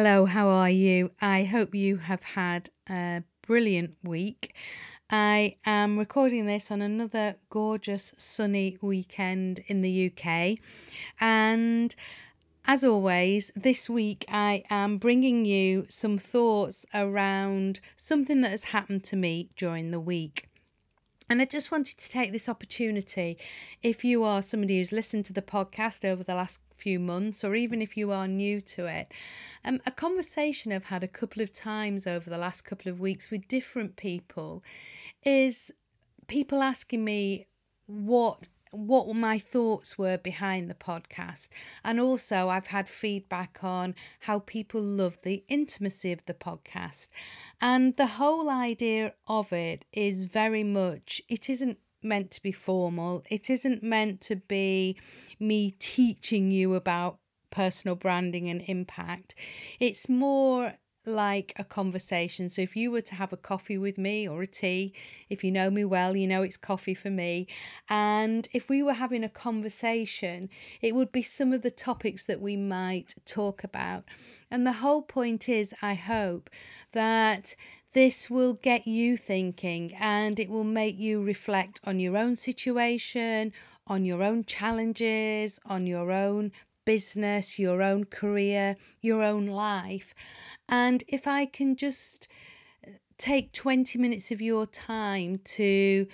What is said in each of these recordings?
Hello, how are you? I hope you have had a brilliant week. I am recording this on another gorgeous sunny weekend in the UK. And as always, this week I am bringing you some thoughts around something that has happened to me during the week. And I just wanted to take this opportunity, if you are somebody who's listened to the podcast over the last few months, or even if you are new to it, um, a conversation I've had a couple of times over the last couple of weeks with different people is people asking me what what my thoughts were behind the podcast. And also, I've had feedback on how people love the intimacy of the podcast. And the whole idea of it is very much, it isn't meant to be formal, it isn't meant to be me teaching you about personal branding and impact. It's more like a conversation. So if you were to have a coffee with me or a tea, if you know me well, you know it's coffee for me. And if we were having a conversation, it would be some of the topics that we might talk about. And the whole point is, I hope, that this will get you thinking and it will make you reflect on your own situation, on your own challenges, on your own business, your own career, your own life. And if I can just uh, take 20 minutes of your time to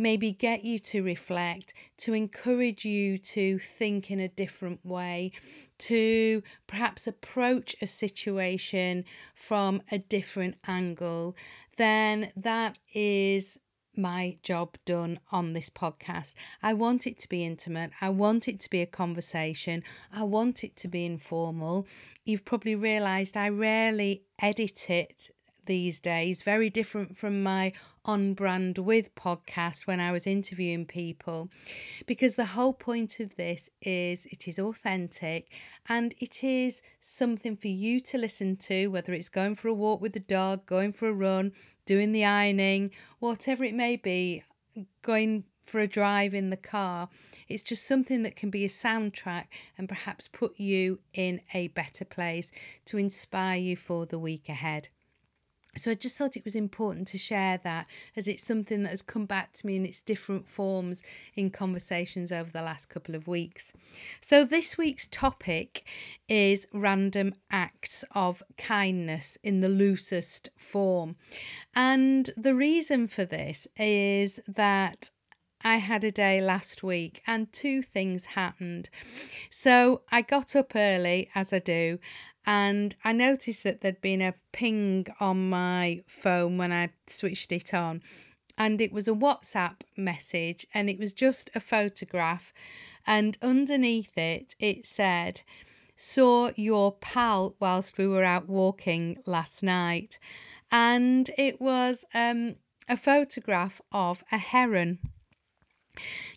maybe get you to reflect, to encourage you to think in a different way, to perhaps approach a situation from a different angle, then that is my job done on this podcast. I want it to be intimate. I want it to be a conversation. I want it to be informal. You've probably realized I rarely edit it these days, very different from my on brand with podcast when I was interviewing people, because the whole point of this is it is authentic and it is something for you to listen to, whether it's going for a walk with the dog, going for a run, doing the ironing, whatever it may be, going for a drive in the car. It's just something that can be a soundtrack and perhaps put you in a better place to inspire you for the week ahead. So I just thought it was important to share that as it's something that has come back to me in its different forms in conversations over the last couple of weeks. So this week's topic is random acts of kindness in the loosest form. And the reason for this is that I had a day last week and two things happened. So I got up early, as I do, and I noticed that there'd been a ping on my phone when I switched it on, and it was a WhatsApp message, and it was just a photograph, and underneath it, it said, Saw your pal whilst we were out walking last night, and it was um, a photograph of a heron.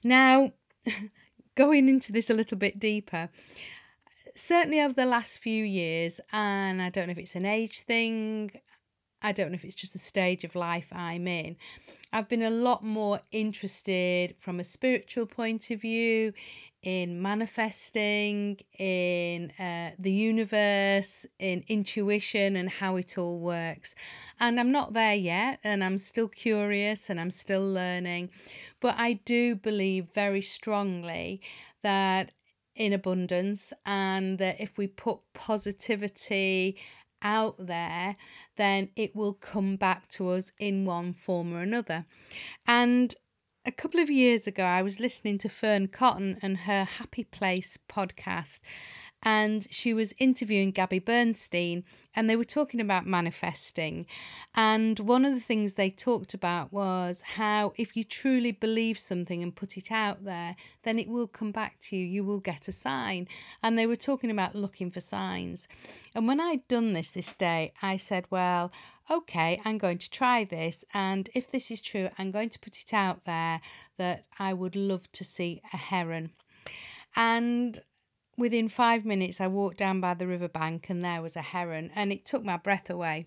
Now, going into this a little bit deeper, certainly over the last few years, and I don't know if it's an age thing, I don't know if it's just a stage of life I'm in. I've been a lot more interested from a spiritual point of view in manifesting, in uh, the universe, in intuition, and how it all works. And I'm not there yet, and I'm still curious and I'm still learning. But I do believe very strongly that in abundance and that if we put positivity out there, then it will come back to us in one form or another. And a couple of years ago, I was listening to Fearne Cotton and her Happy Place podcast. And she was interviewing Gabby Bernstein, and they were talking about manifesting. And one of the things they talked about was how if you truly believe something and put it out there, then it will come back to you. You will get a sign. And they were talking about looking for signs. And when I'd done this this day, I said, Well, okay, I'm going to try this. And if this is true, I'm going to put it out there that I would love to see a heron. And within five minutes, I walked down by the riverbank and there was a heron, and it took my breath away.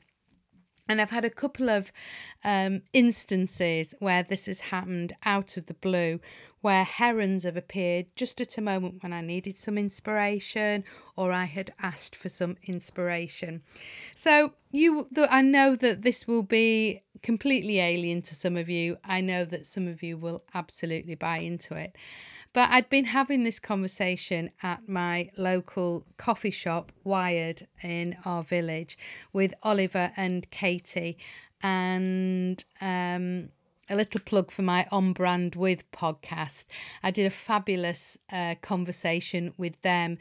And I've had a couple of um, instances where this has happened out of the blue, where herons have appeared just at a moment when I needed some inspiration or I had asked for some inspiration. So you, I know that this will be completely alien to some of you. I know that some of you will absolutely buy into it. But I'd been having this conversation at my local coffee shop, Wired, in our village, with Oliver and Katie. And um, a little plug for my On Brand With podcast. I did a fabulous uh, conversation with them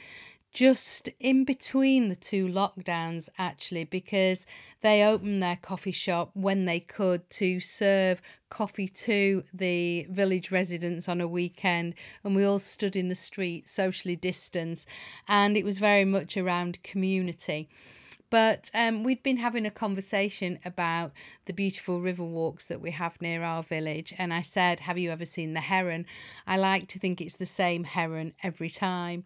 just in between the two lockdowns, actually, because they opened their coffee shop when they could to serve coffee to the village residents on a weekend. And we all stood in the street, socially distanced, and it was very much around community. But um, we'd been having a conversation about the beautiful river walks that we have near our village. And I said, Have you ever seen the heron? I like to think it's the same heron every time.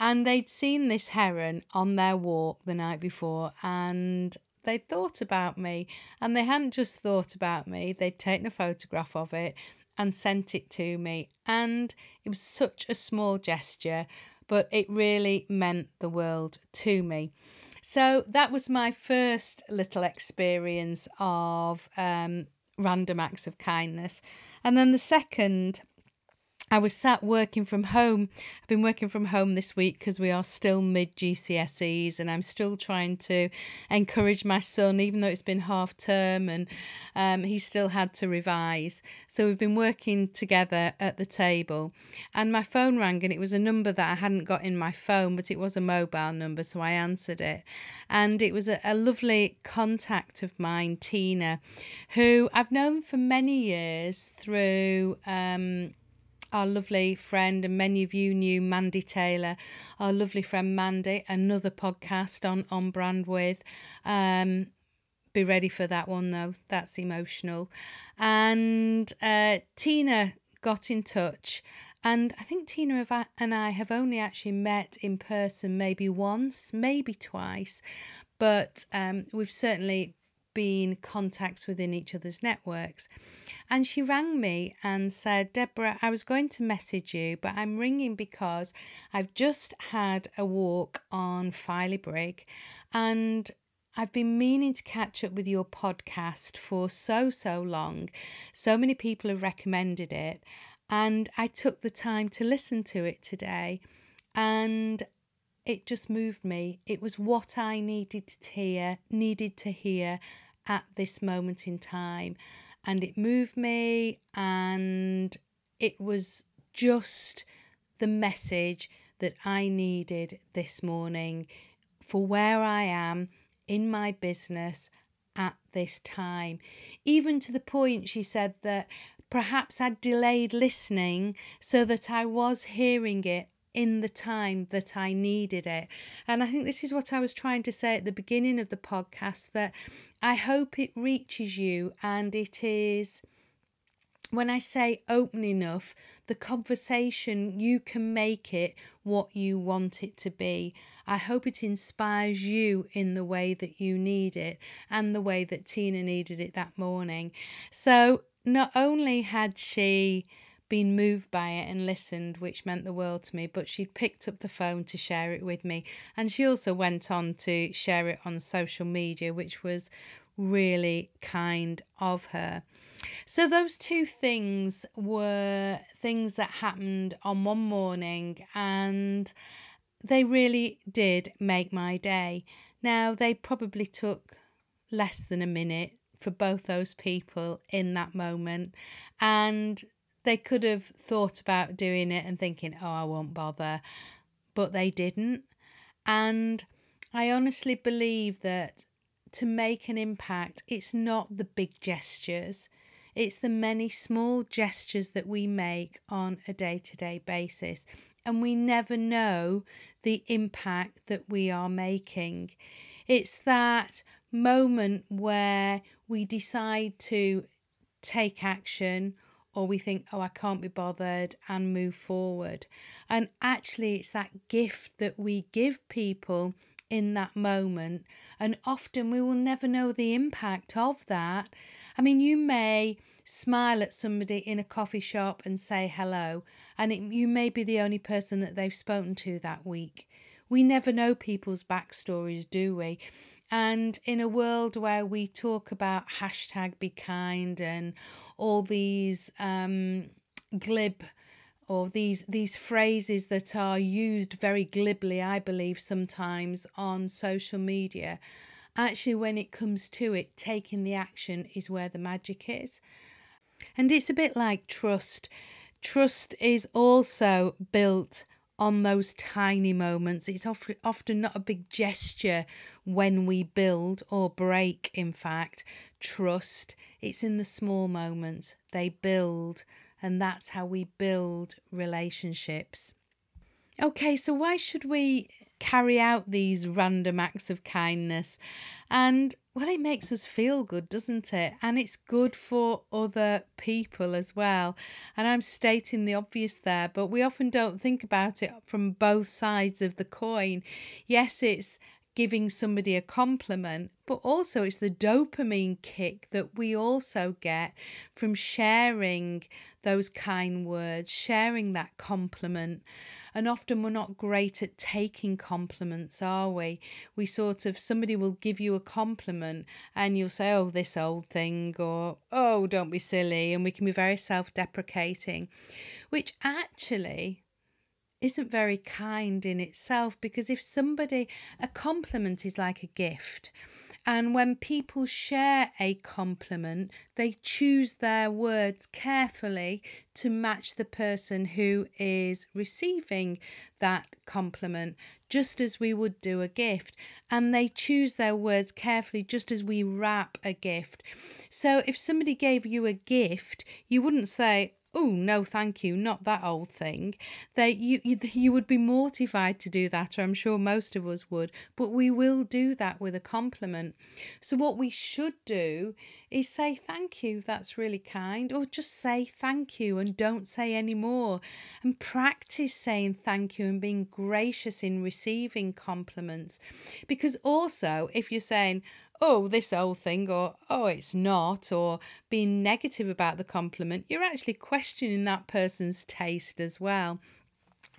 And they'd seen this heron on their walk the night before and they'd thought about me. And they hadn't just thought about me, they'd taken a photograph of it and sent it to me. And it was such a small gesture, but it really meant the world to me. So that was my first little experience of um, random acts of kindness. And then the second I was sat working from home. I've been working from home this week because we are still mid GCSEs and I'm still trying to encourage my son, even though it's been half term and um, he still had to revise. So we've been working together at the table. And my phone rang and it was a number that I hadn't got in my phone, but it was a mobile number. So I answered it. And it was a, a lovely contact of mine, Tina, who I've known for many years through. Um, our lovely friend, and many of you knew Mandy Taylor, our lovely friend Mandy, another podcast on on brand with. Um, be ready for that one though. That's emotional. And uh, Tina got in touch, and I think Tina and I have only actually met in person maybe once, maybe twice, but um, we've certainly been contacts within each other's networks. And she rang me and said, Deborah, I was going to message you, but I'm ringing because I've just had a walk on Filey Brig and I've been meaning to catch up with your podcast for so, so long. So many people have recommended it. And I took the time to listen to it today. And it just moved me. It was what I needed to hear, needed to hear at this moment in time and it moved me and it was just the message that I needed this morning for where I am in my business at this time. Even to the point she said that perhaps I'd delayed listening so that I was hearing it in the time that I needed it. And I think this is what I was trying to say at the beginning of the podcast that I hope it reaches you and it is when I say open enough, the conversation, you can make it what you want it to be. I hope it inspires you in the way that you need it and the way that Tina needed it that morning. So, not only had she been moved by it and listened, which meant the world to me. But she'd picked up the phone to share it with me. And she also went on to share it on social media, which was really kind of her. So, those two things were things that happened on one morning, and they really did make my day. Now, they probably took less than a minute for both those people in that moment, and they could have thought about doing it and thinking, oh, I won't bother, but they didn't. And I honestly believe that to make an impact, it's not the big gestures, it's the many small gestures that we make on a day to day basis. And we never know the impact that we are making. It's that moment where we decide to take action or we think, oh, I can't be bothered and move forward. And actually, it's that gift that we give people in that moment. And often we will never know the impact of that. I mean, you may smile at somebody in a coffee shop and say hello, and it, you may be the only person that they've spoken to that week. We never know people's backstories, do we? And in a world where we talk about hashtag be kind and all these um, glib or these these phrases that are used very glibly, I believe, sometimes on social media. Actually, when it comes to it, taking the action is where the magic is. And it's a bit like trust. Trust is also built on those tiny moments. It's often not a big gesture when we build or break, in fact, trust. It's in the small moments. They build and that's how we build relationships. Okay, so why should we carry out these random acts of kindness? And well, it makes us feel good, doesn't it? And it's good for other people as well. And I'm stating the obvious there, but we often don't think about it from both sides of the coin. Yes, it's giving somebody a compliment, but also it's the dopamine kick that we also get from sharing those kind words, sharing that compliment. And often we're not great at taking compliments, are we? We sort of, somebody will give you a compliment and you'll say, oh, this old thing, or oh, don't be silly. And we can be very self deprecating, which actually isn't very kind in itself because if somebody, a compliment is like a gift. And when people share a compliment, they choose their words carefully to match the person who is receiving that compliment, just as we would do a gift. And they choose their words carefully, just as we wrap a gift. So if somebody gave you a gift, you wouldn't say, oh no thank you not that old thing. They you, you you would be mortified to do that or i'm sure most of us would but we will do that with a compliment. So what we should do is say thank you that's really kind or just say thank you and don't say any more. And practice saying thank you and being gracious in receiving compliments. Because also if you're saying oh, this old thing, or oh, it's not, or being negative about the compliment, you're actually questioning that person's taste as well.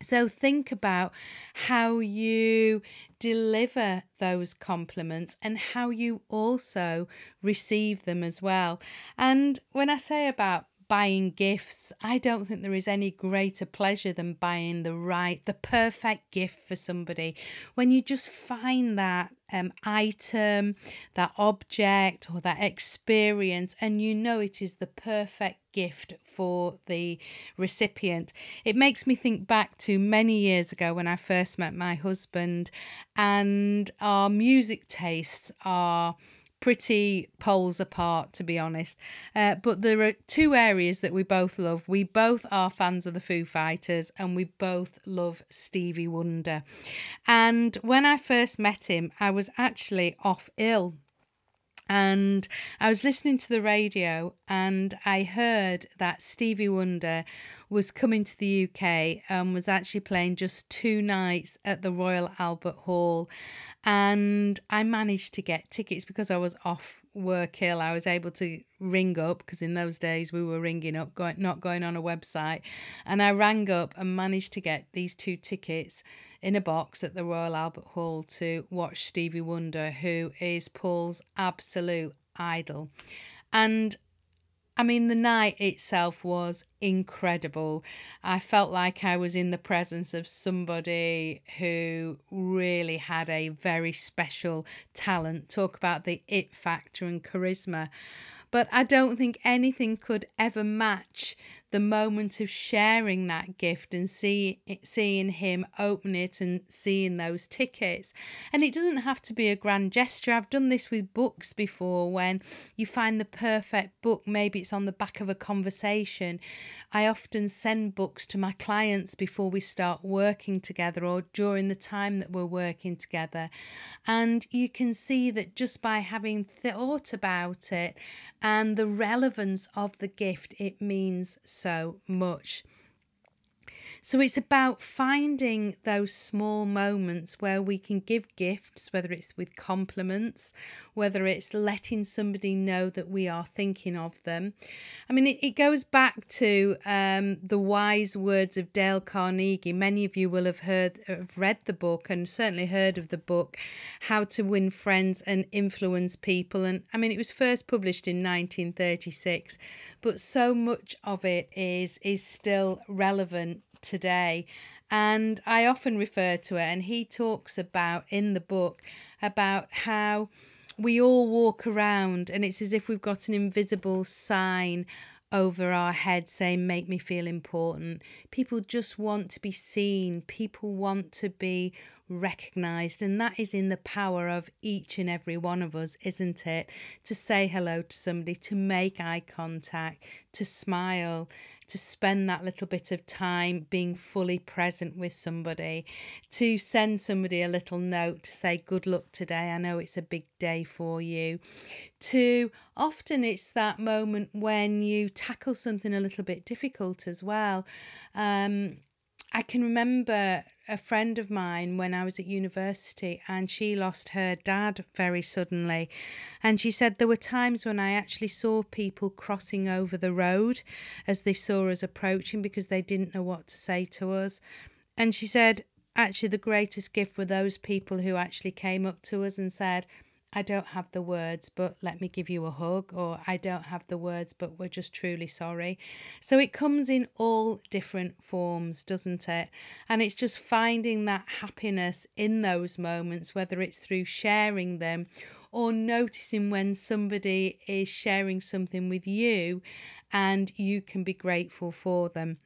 So think about how you deliver those compliments and how you also receive them as well. And when I say about buying gifts. I don't think there is any greater pleasure than buying the right, the perfect gift for somebody. When you just find that um, item, that object, or that experience, and you know it is the perfect gift for the recipient. It makes me think back to many years ago when I first met my husband, and our music tastes are pretty poles apart, to be honest. Uh, but there are two areas that we both love. We both are fans of the Foo Fighters and we both love Stevie Wonder. And when I first met him, I was actually off ill. And I was listening to the radio and I heard that Stevie Wonder was coming to the UK and was actually playing just two nights at the Royal Albert Hall and I managed to get tickets because I was off work ill. I was able to ring up because in those days we were ringing up, going, not going on a website, and I rang up and managed to get these two tickets in a box at the Royal Albert Hall to watch Stevie Wonder, who is Paul's absolute idol. And I mean, the night itself was incredible. I felt like I was in the presence of somebody who really had a very special talent. Talk about the it factor and charisma. But I don't think anything could ever match the moment of sharing that gift and see, seeing him open it and seeing those tickets. And it doesn't have to be a grand gesture. I've done this with books before when you find the perfect book, maybe it's on the back of a conversation. I often send books to my clients before we start working together or during the time that we're working together. And you can see that just by having thought about it and the relevance of the gift, it means so much. So it's about finding those small moments where we can give gifts, whether it's with compliments, whether it's letting somebody know that we are thinking of them. I mean, it, it goes back to um, the wise words of Dale Carnegie. Many of you will have heard, have read the book, and certainly heard of the book, How to Win Friends and Influence People. And I mean, it was first published in 1936, but so much of it is is still relevant today. And I often refer to it, and he talks about in the book about how we all walk around and it's as if we've got an invisible sign over our head saying, Make me feel important. People just want to be seen, people want to be recognized, and that is in the power of each and every one of us, isn't it? To say hello to somebody, to make eye contact, to smile to spend that little bit of time being fully present with somebody, to send somebody a little note to say, Good luck today. I know it's a big day for you. To often it's that moment when you tackle something a little bit difficult as well. Um, I can remember a friend of mine when I was at university and she lost her dad very suddenly. And she said there were times when I actually saw people crossing over the road as they saw us approaching because they didn't know what to say to us. And she said, actually, the greatest gift were those people who actually came up to us and said, I don't have the words, but let me give you a hug, or I don't have the words, but we're just truly sorry. So it comes in all different forms, doesn't it? And it's just finding that happiness in those moments, whether it's through sharing them or noticing when somebody is sharing something with you and you can be grateful for them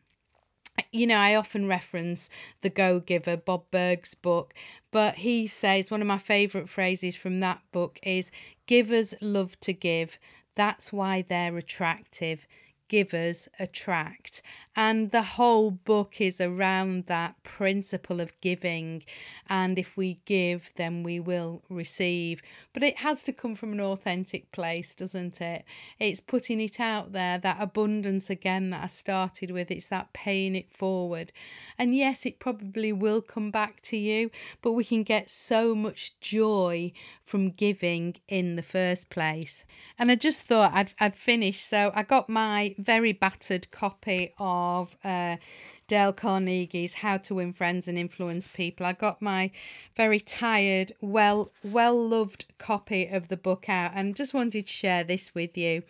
you know, I often reference The Go Giver, Bob Burg's book, but he says one of my favourite phrases from that book is givers love to give. That's why they're attractive givers attract. And the whole book is around that principle of giving. And if we give, then we will receive. But it has to come from an authentic place, doesn't it? It's putting it out there, that abundance again that I started with. It's that paying it forward. And yes, it probably will come back to you, but we can get so much joy from giving in the first place. And I just thought I'd, I'd finish. So I got my very battered copy of uh, Dale Carnegie's How to Win Friends and Influence People. I got my very tired, well well loved copy of the book out and just wanted to share this with you.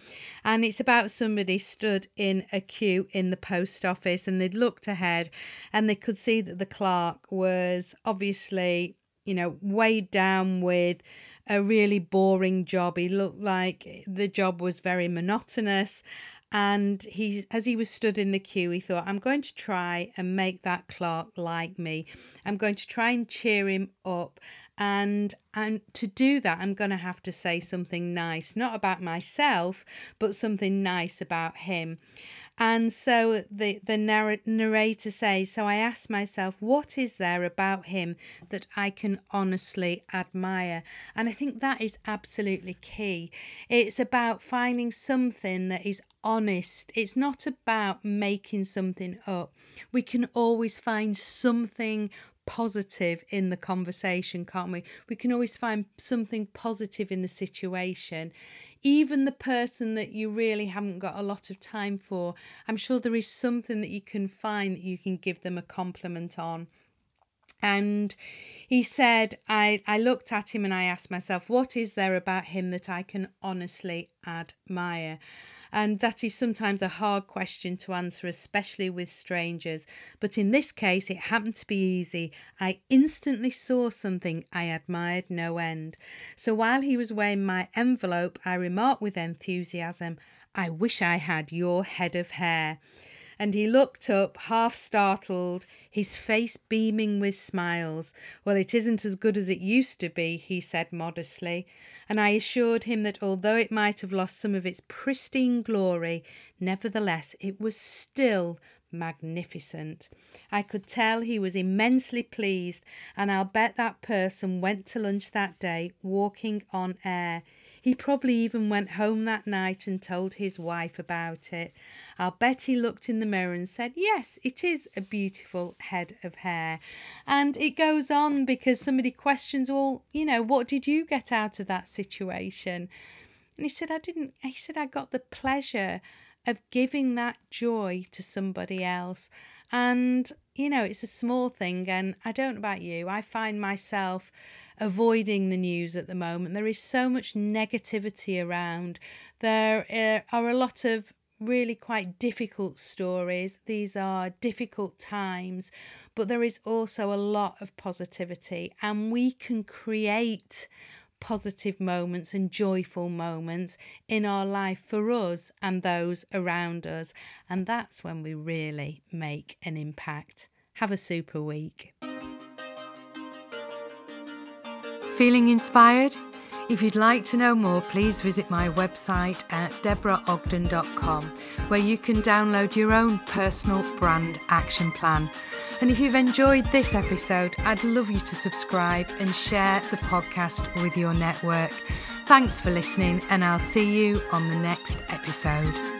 And it's about somebody stood in a queue in the post office and they'd looked ahead and they could see that the clerk was obviously, you know, weighed down with a really boring job. He looked like the job was very monotonous and he, as he was stood in the queue, he thought, I'm going to try and make that clerk like me. I'm going to try and cheer him up. And and to do that, I'm going to have to say something nice, not about myself, but something nice about him. And so the, the narr- narrator says, So I asked myself, what is there about him that I can honestly admire? And I think that is absolutely key. It's about finding something that is honest. It's not about making something up. We can always find something positive in the conversation, can't we? We can always find something positive in the situation even the person that you really haven't got a lot of time for, I'm sure there is something that you can find that you can give them a compliment on. And he said, I, I looked at him and I asked myself, what is there about him that I can honestly admire? And that is sometimes a hard question to answer, especially with strangers. But in this case, it happened to be easy. I instantly saw something I admired no end. So while he was weighing my envelope, I remarked with enthusiasm, I wish I had your head of hair. And he looked up, half startled, his face beaming with smiles. Well, it isn't as good as it used to be, he said modestly, and I assured him that although it might have lost some of its pristine glory, nevertheless it was still magnificent. I could tell he was immensely pleased, and I'll bet that person went to lunch that day walking on air. He probably even went home that night and told his wife about it. I'll bet he looked in the mirror and said, Yes, it is a beautiful head of hair. And it goes on because somebody questions, Well, you know, what did you get out of that situation? And he said, I didn't, he said, I got the pleasure of giving that joy to somebody else. And, you know, it's a small thing. And I don't know about you, I find myself avoiding the news at the moment. There is so much negativity around. There uh, are a lot of really quite difficult stories. These are difficult times, but there is also a lot of positivity, and we can create positive moments and joyful moments in our life for us and those around us. And that's when we really make an impact. Have a super week. Feeling inspired? If you'd like to know more, please visit my website at deborahogden.com, where you can download your own personal brand action plan and if you've enjoyed this episode, I'd love you to subscribe and share the podcast with your network. Thanks for listening, and I'll see you on the next episode.